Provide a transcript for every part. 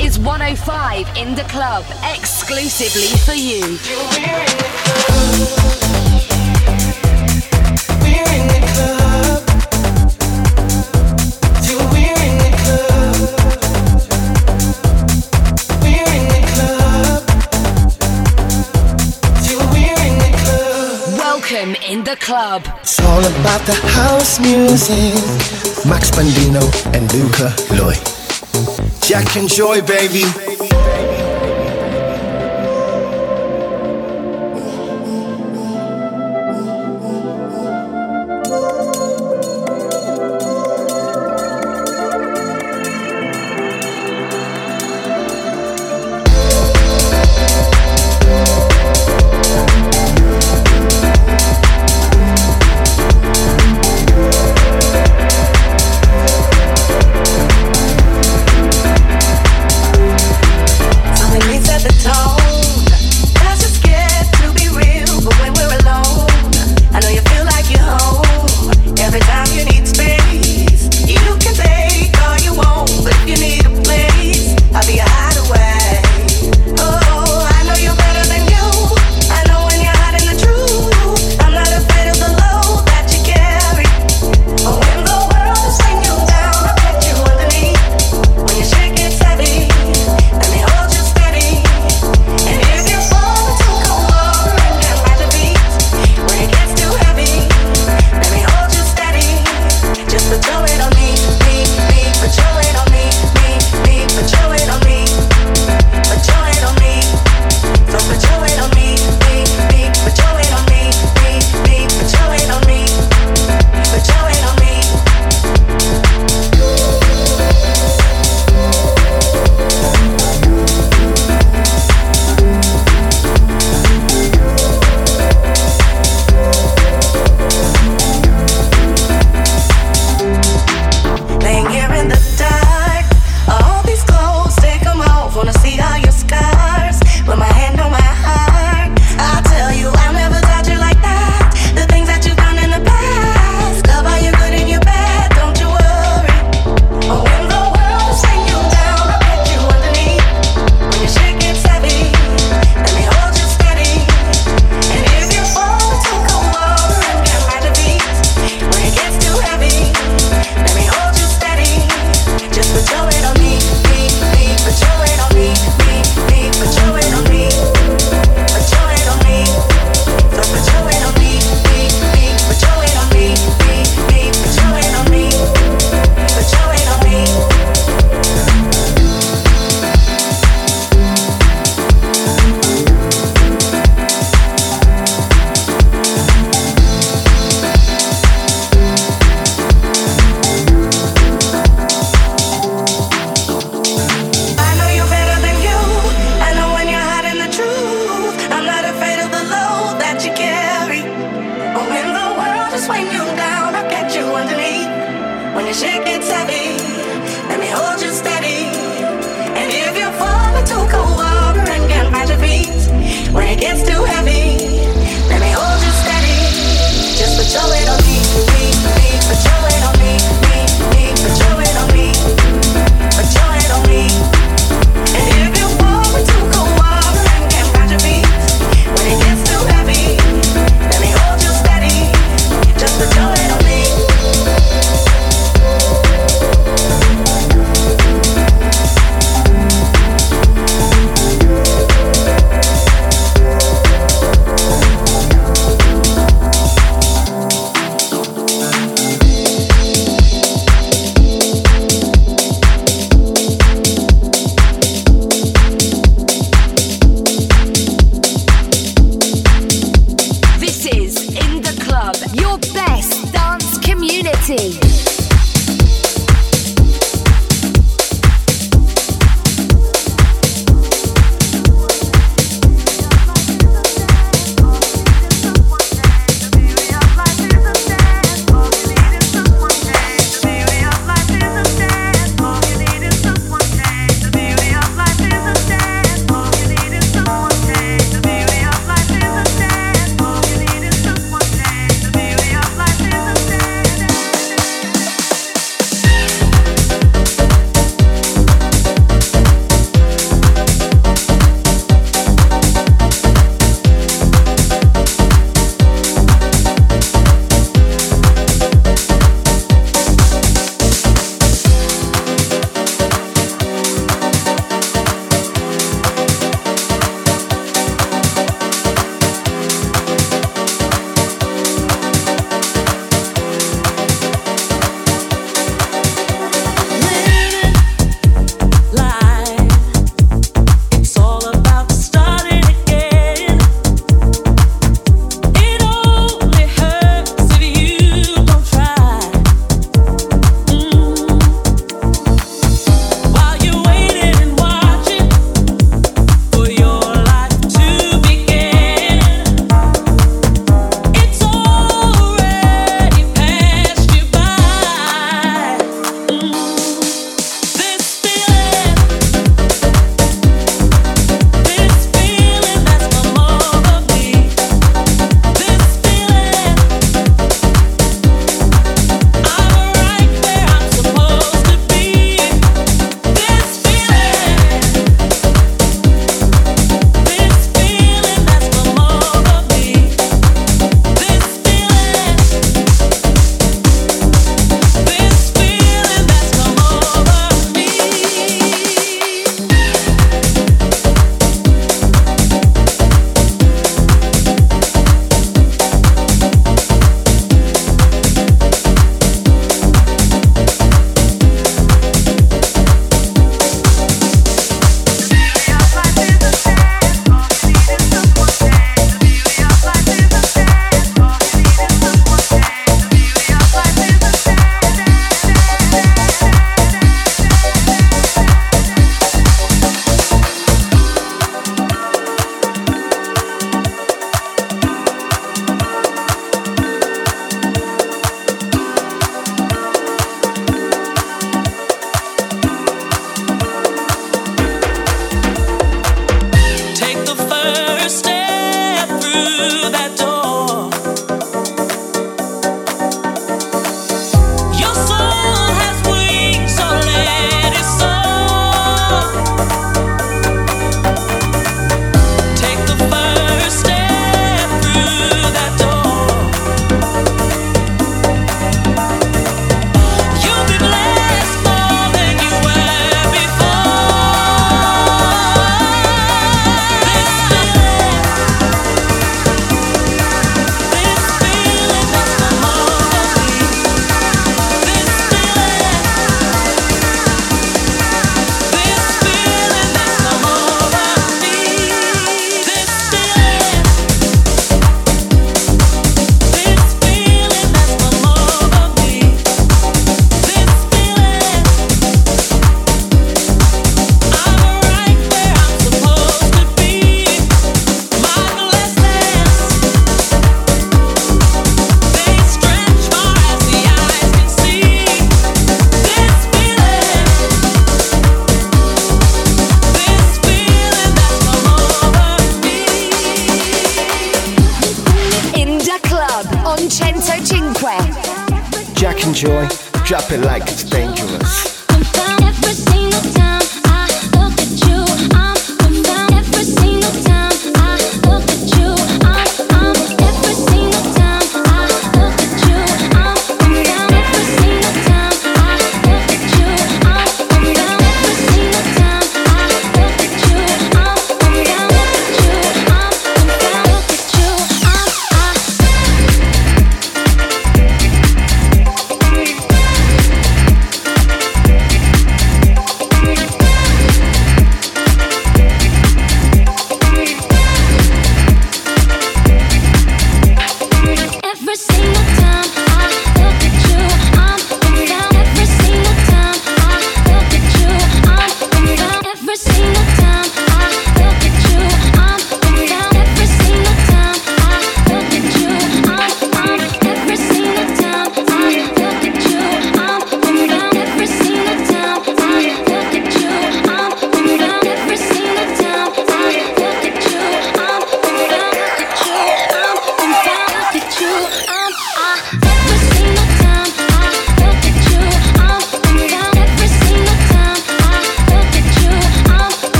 Is 105 in the club, exclusively for you. We're in the club. We're in the club. Welcome in the club. It's all about the house music. Max Bandino and Luca Loy. Jack and Joy, baby.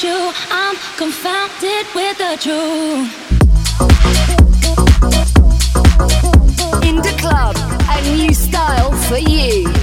I'm confounded with the truth. In the club, a new style for you.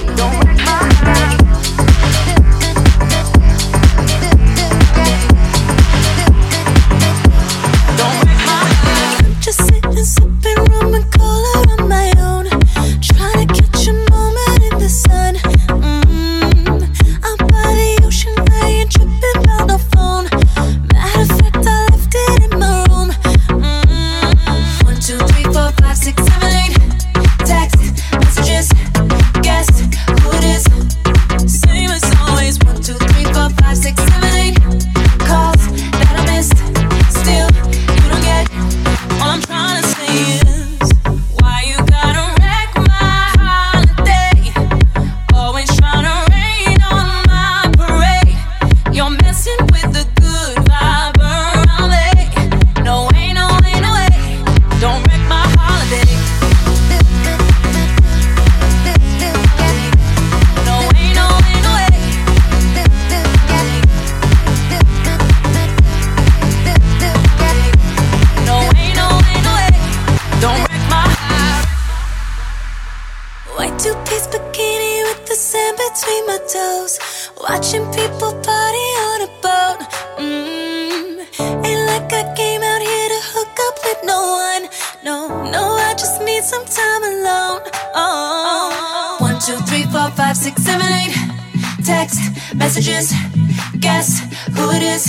Guess who it is?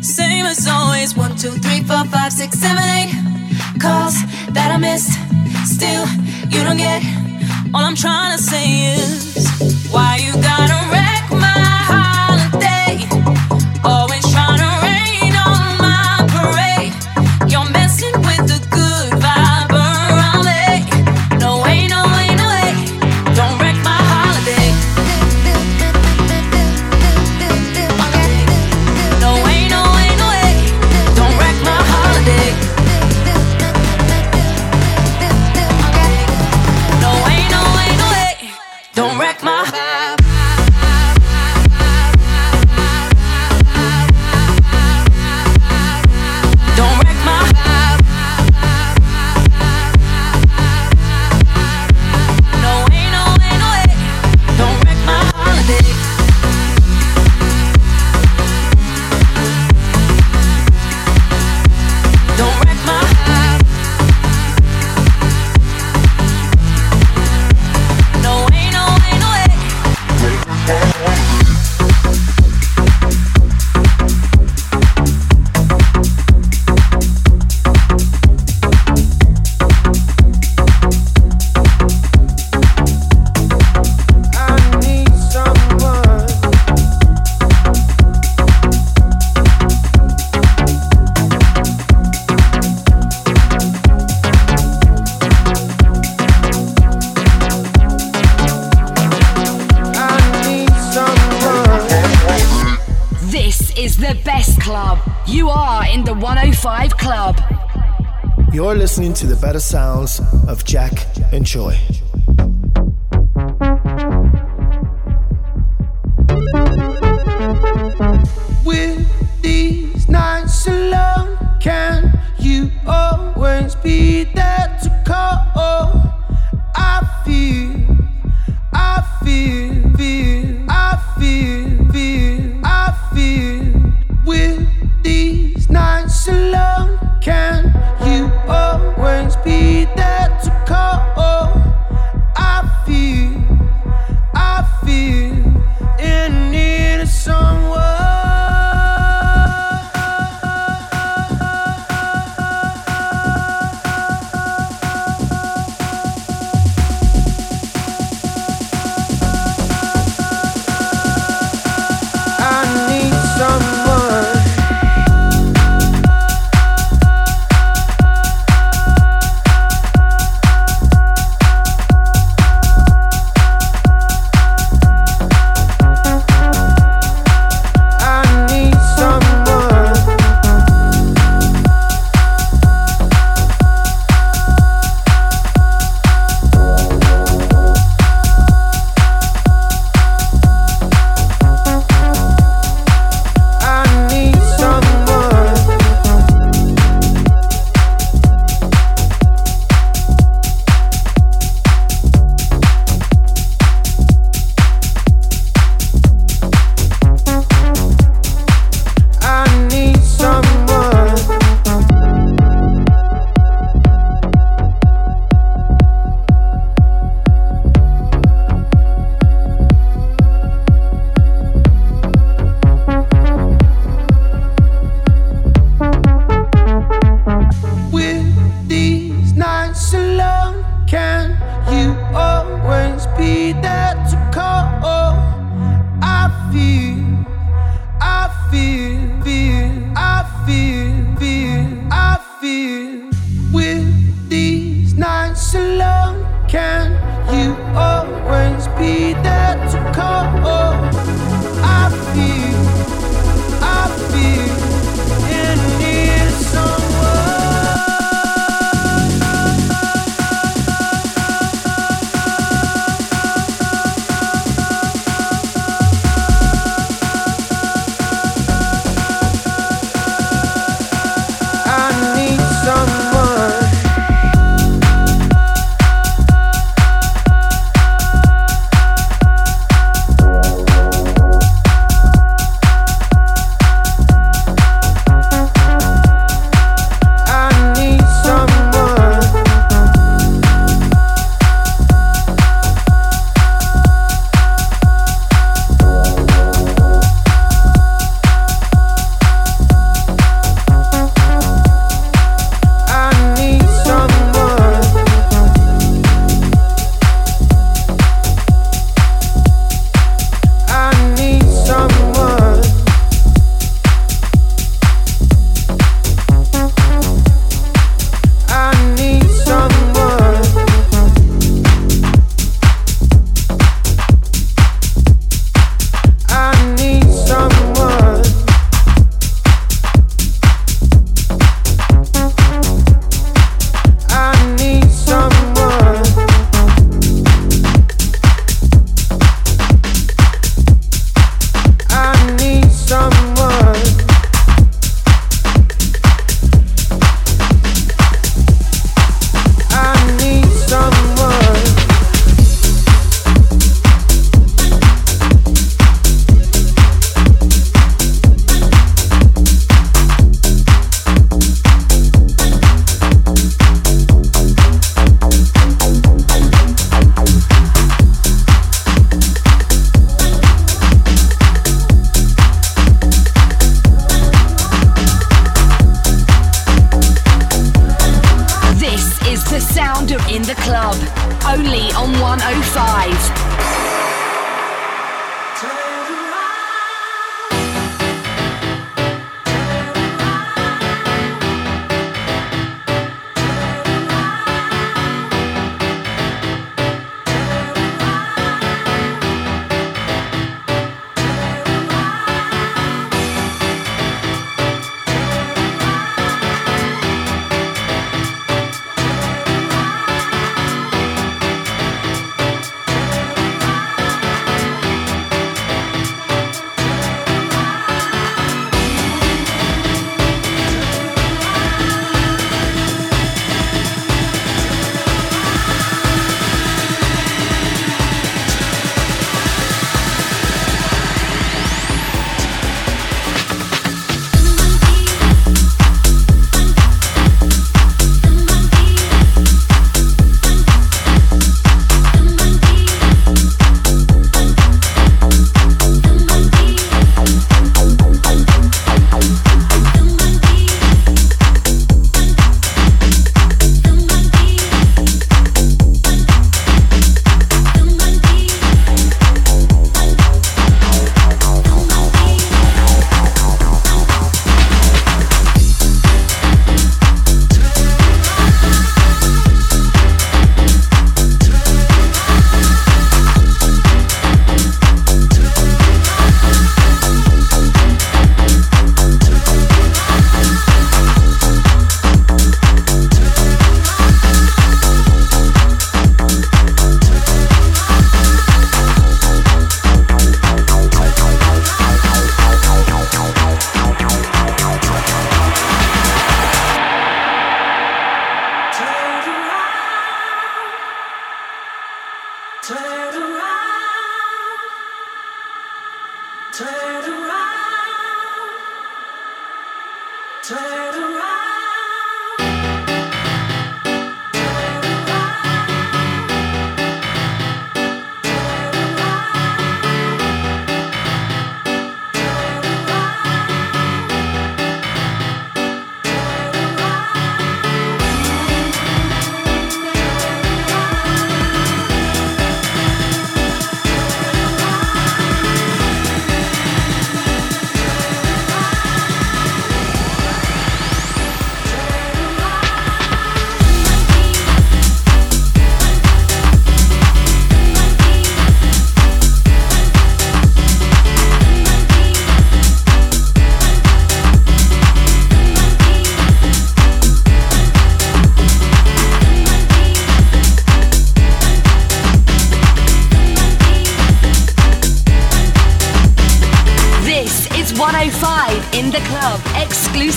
Same as always. One, two, three, four, five, six, seven, eight. Calls that I missed. Still, you don't get. All I'm trying to say is why you gotta rest. Club. You're listening to the better sounds of Jack and Joy.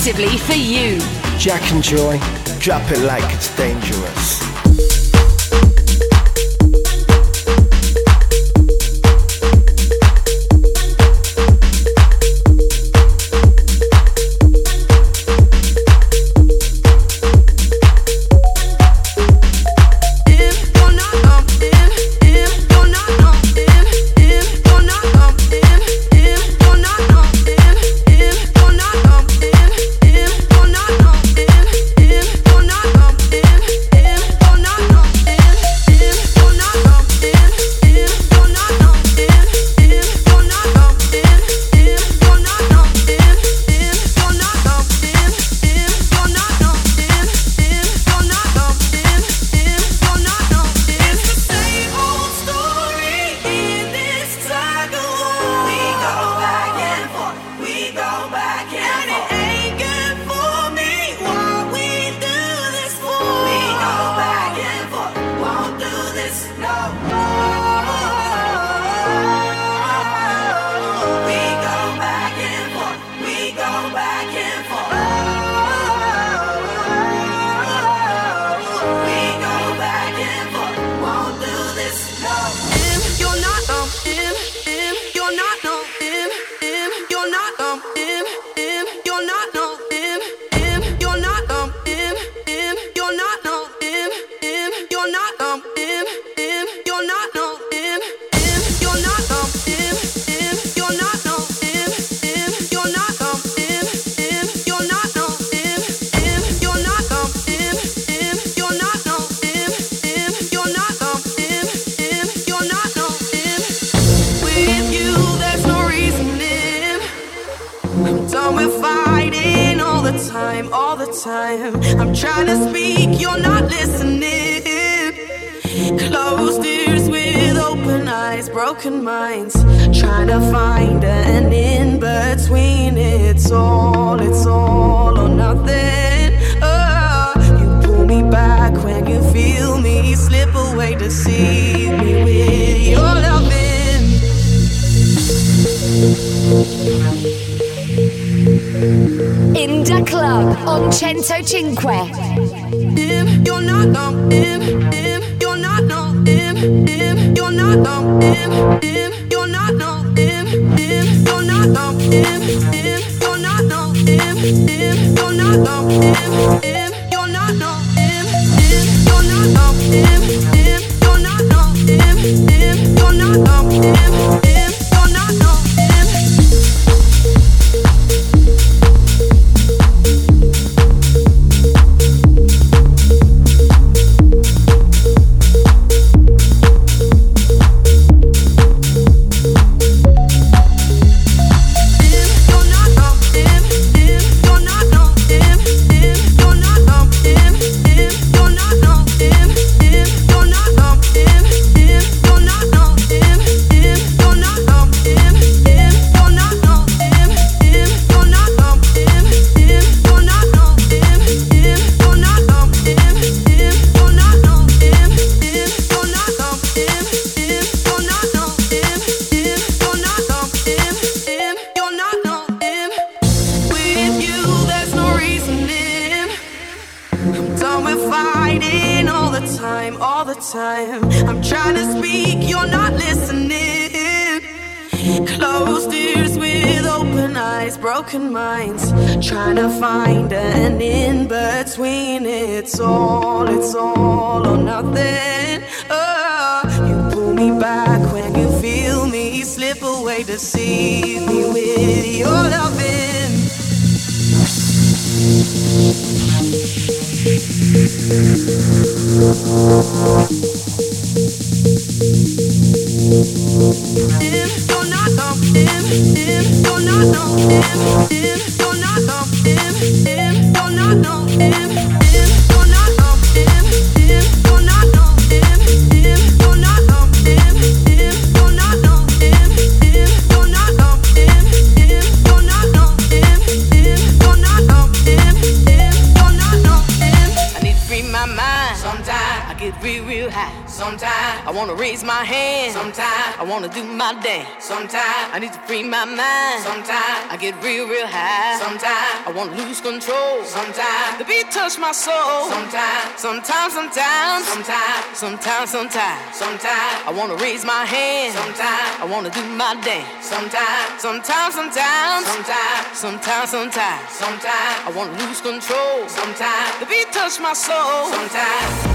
Exclusively for you. Jack and Joy, drop it like it's dangerous. broken minds trying to find an in between. It's all, it's all or nothing. Oh, you pull me back when you feel me slip away, me with your loving. Club on Cento Cinque. You're not, you're not locked in. Get real, real high. Sometimes I wanna lose control. Sometimes the beat touch my soul. Sometimes, sometimes, sometimes, sometimes, sometimes, sometimes, sometimes I wanna raise my hand. Sometimes I wanna do my dance. Sometimes, sometimes, sometimes, sometimes, sometimes, sometimes, sometimes I wanna lose control. Sometimes the beat touch my soul. Sometimes.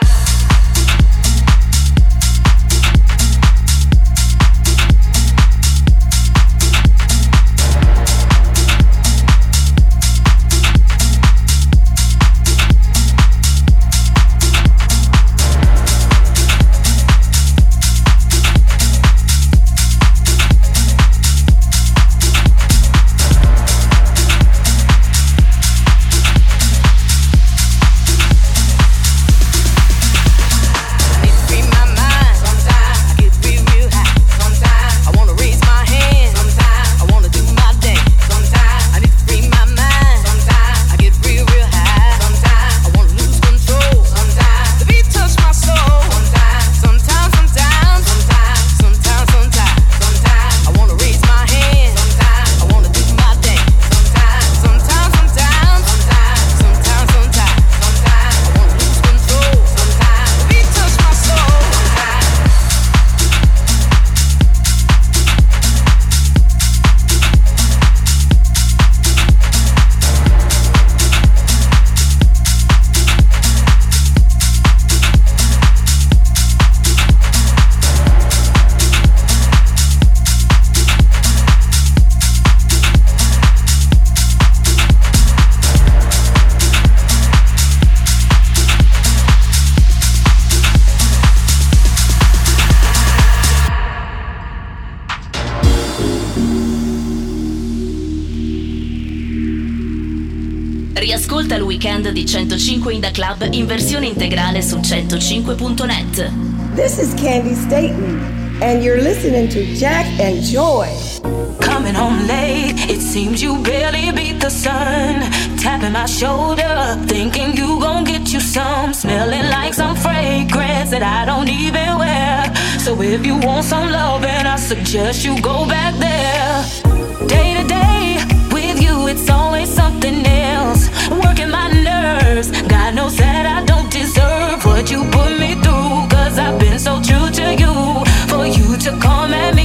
Weekend di 105 in the Club in versione integrale su 105.net. This is Candi Staton and you're listening to Jack and Joy. Coming home late, it seems you barely beat the sun. Tapping my shoulder, thinking you gon' get you some. Smelling like some fragrance that I don't even wear. So if you want some love, then I suggest you go back there. Day to day, with you, it's always something else. Working my nerves. God knows that I don't deserve what you put me through. Cause I've been so true to you. For you to come at me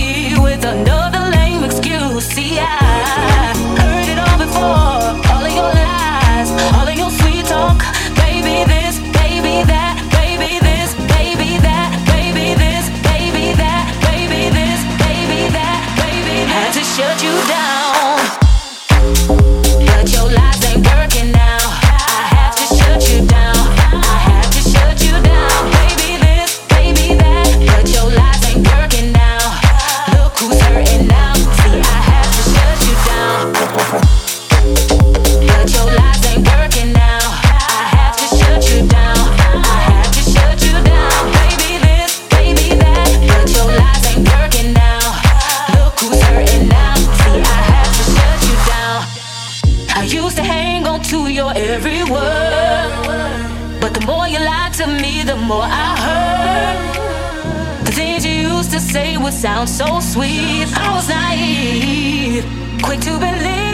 more you lied to me, the more I heard. The things you used to say would sound so sweet. I was naive, quick to believe.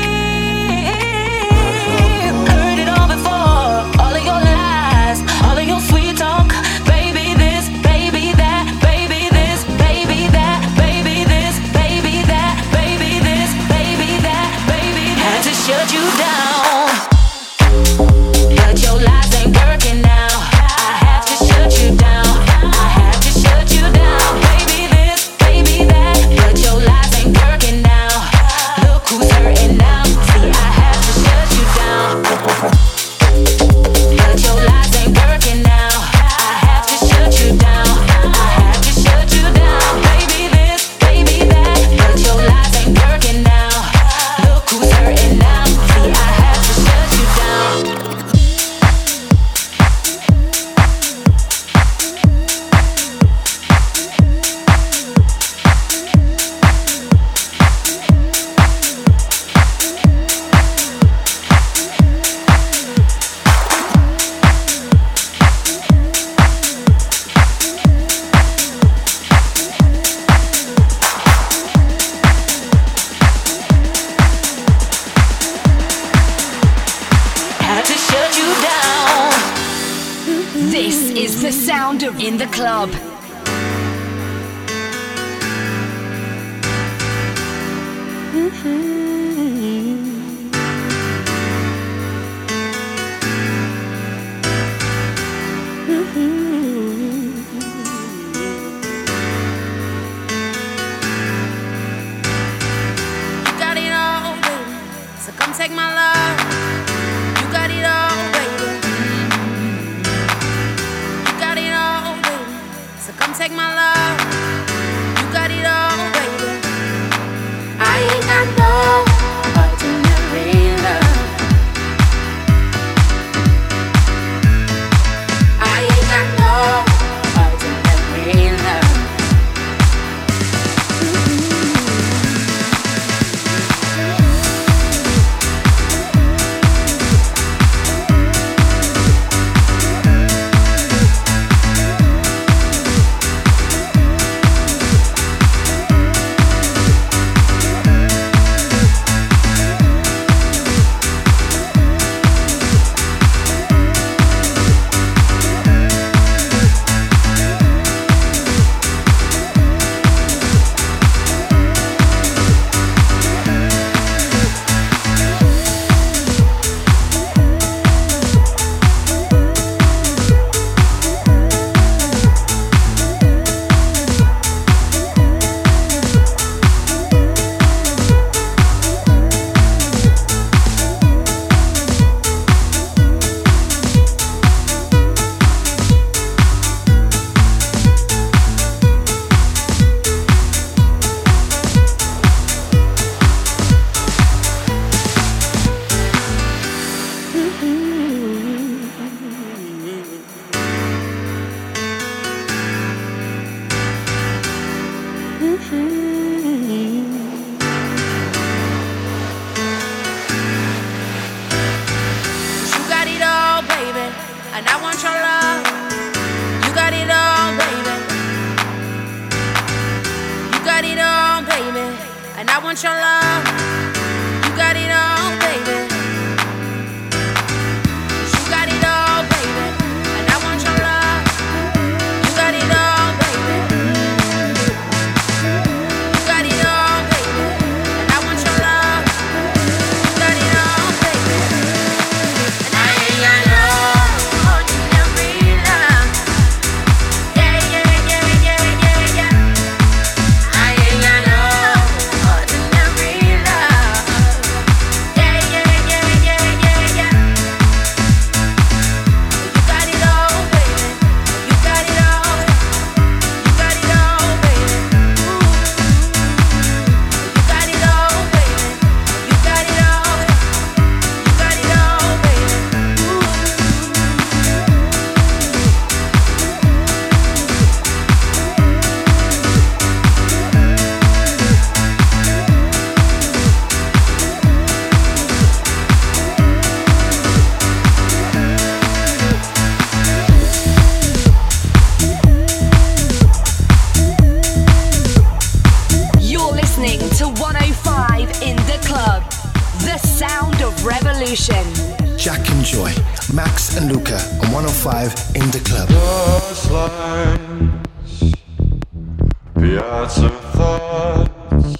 thoughts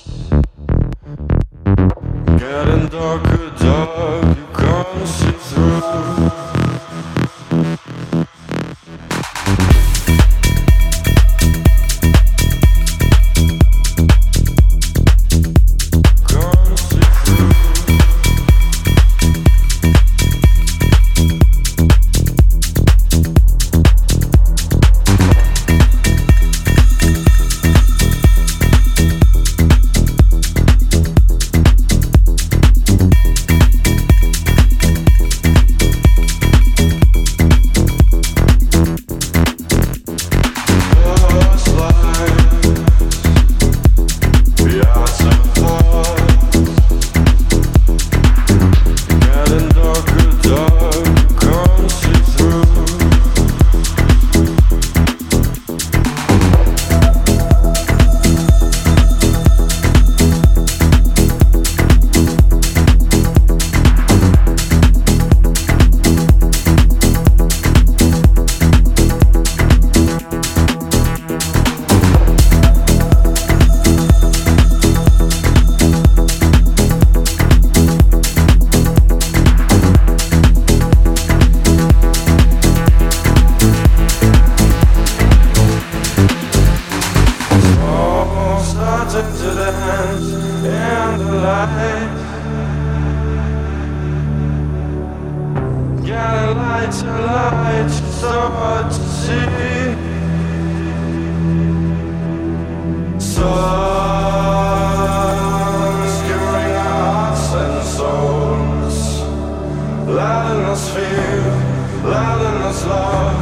getting darker, darker. atmosphere, loud in this love.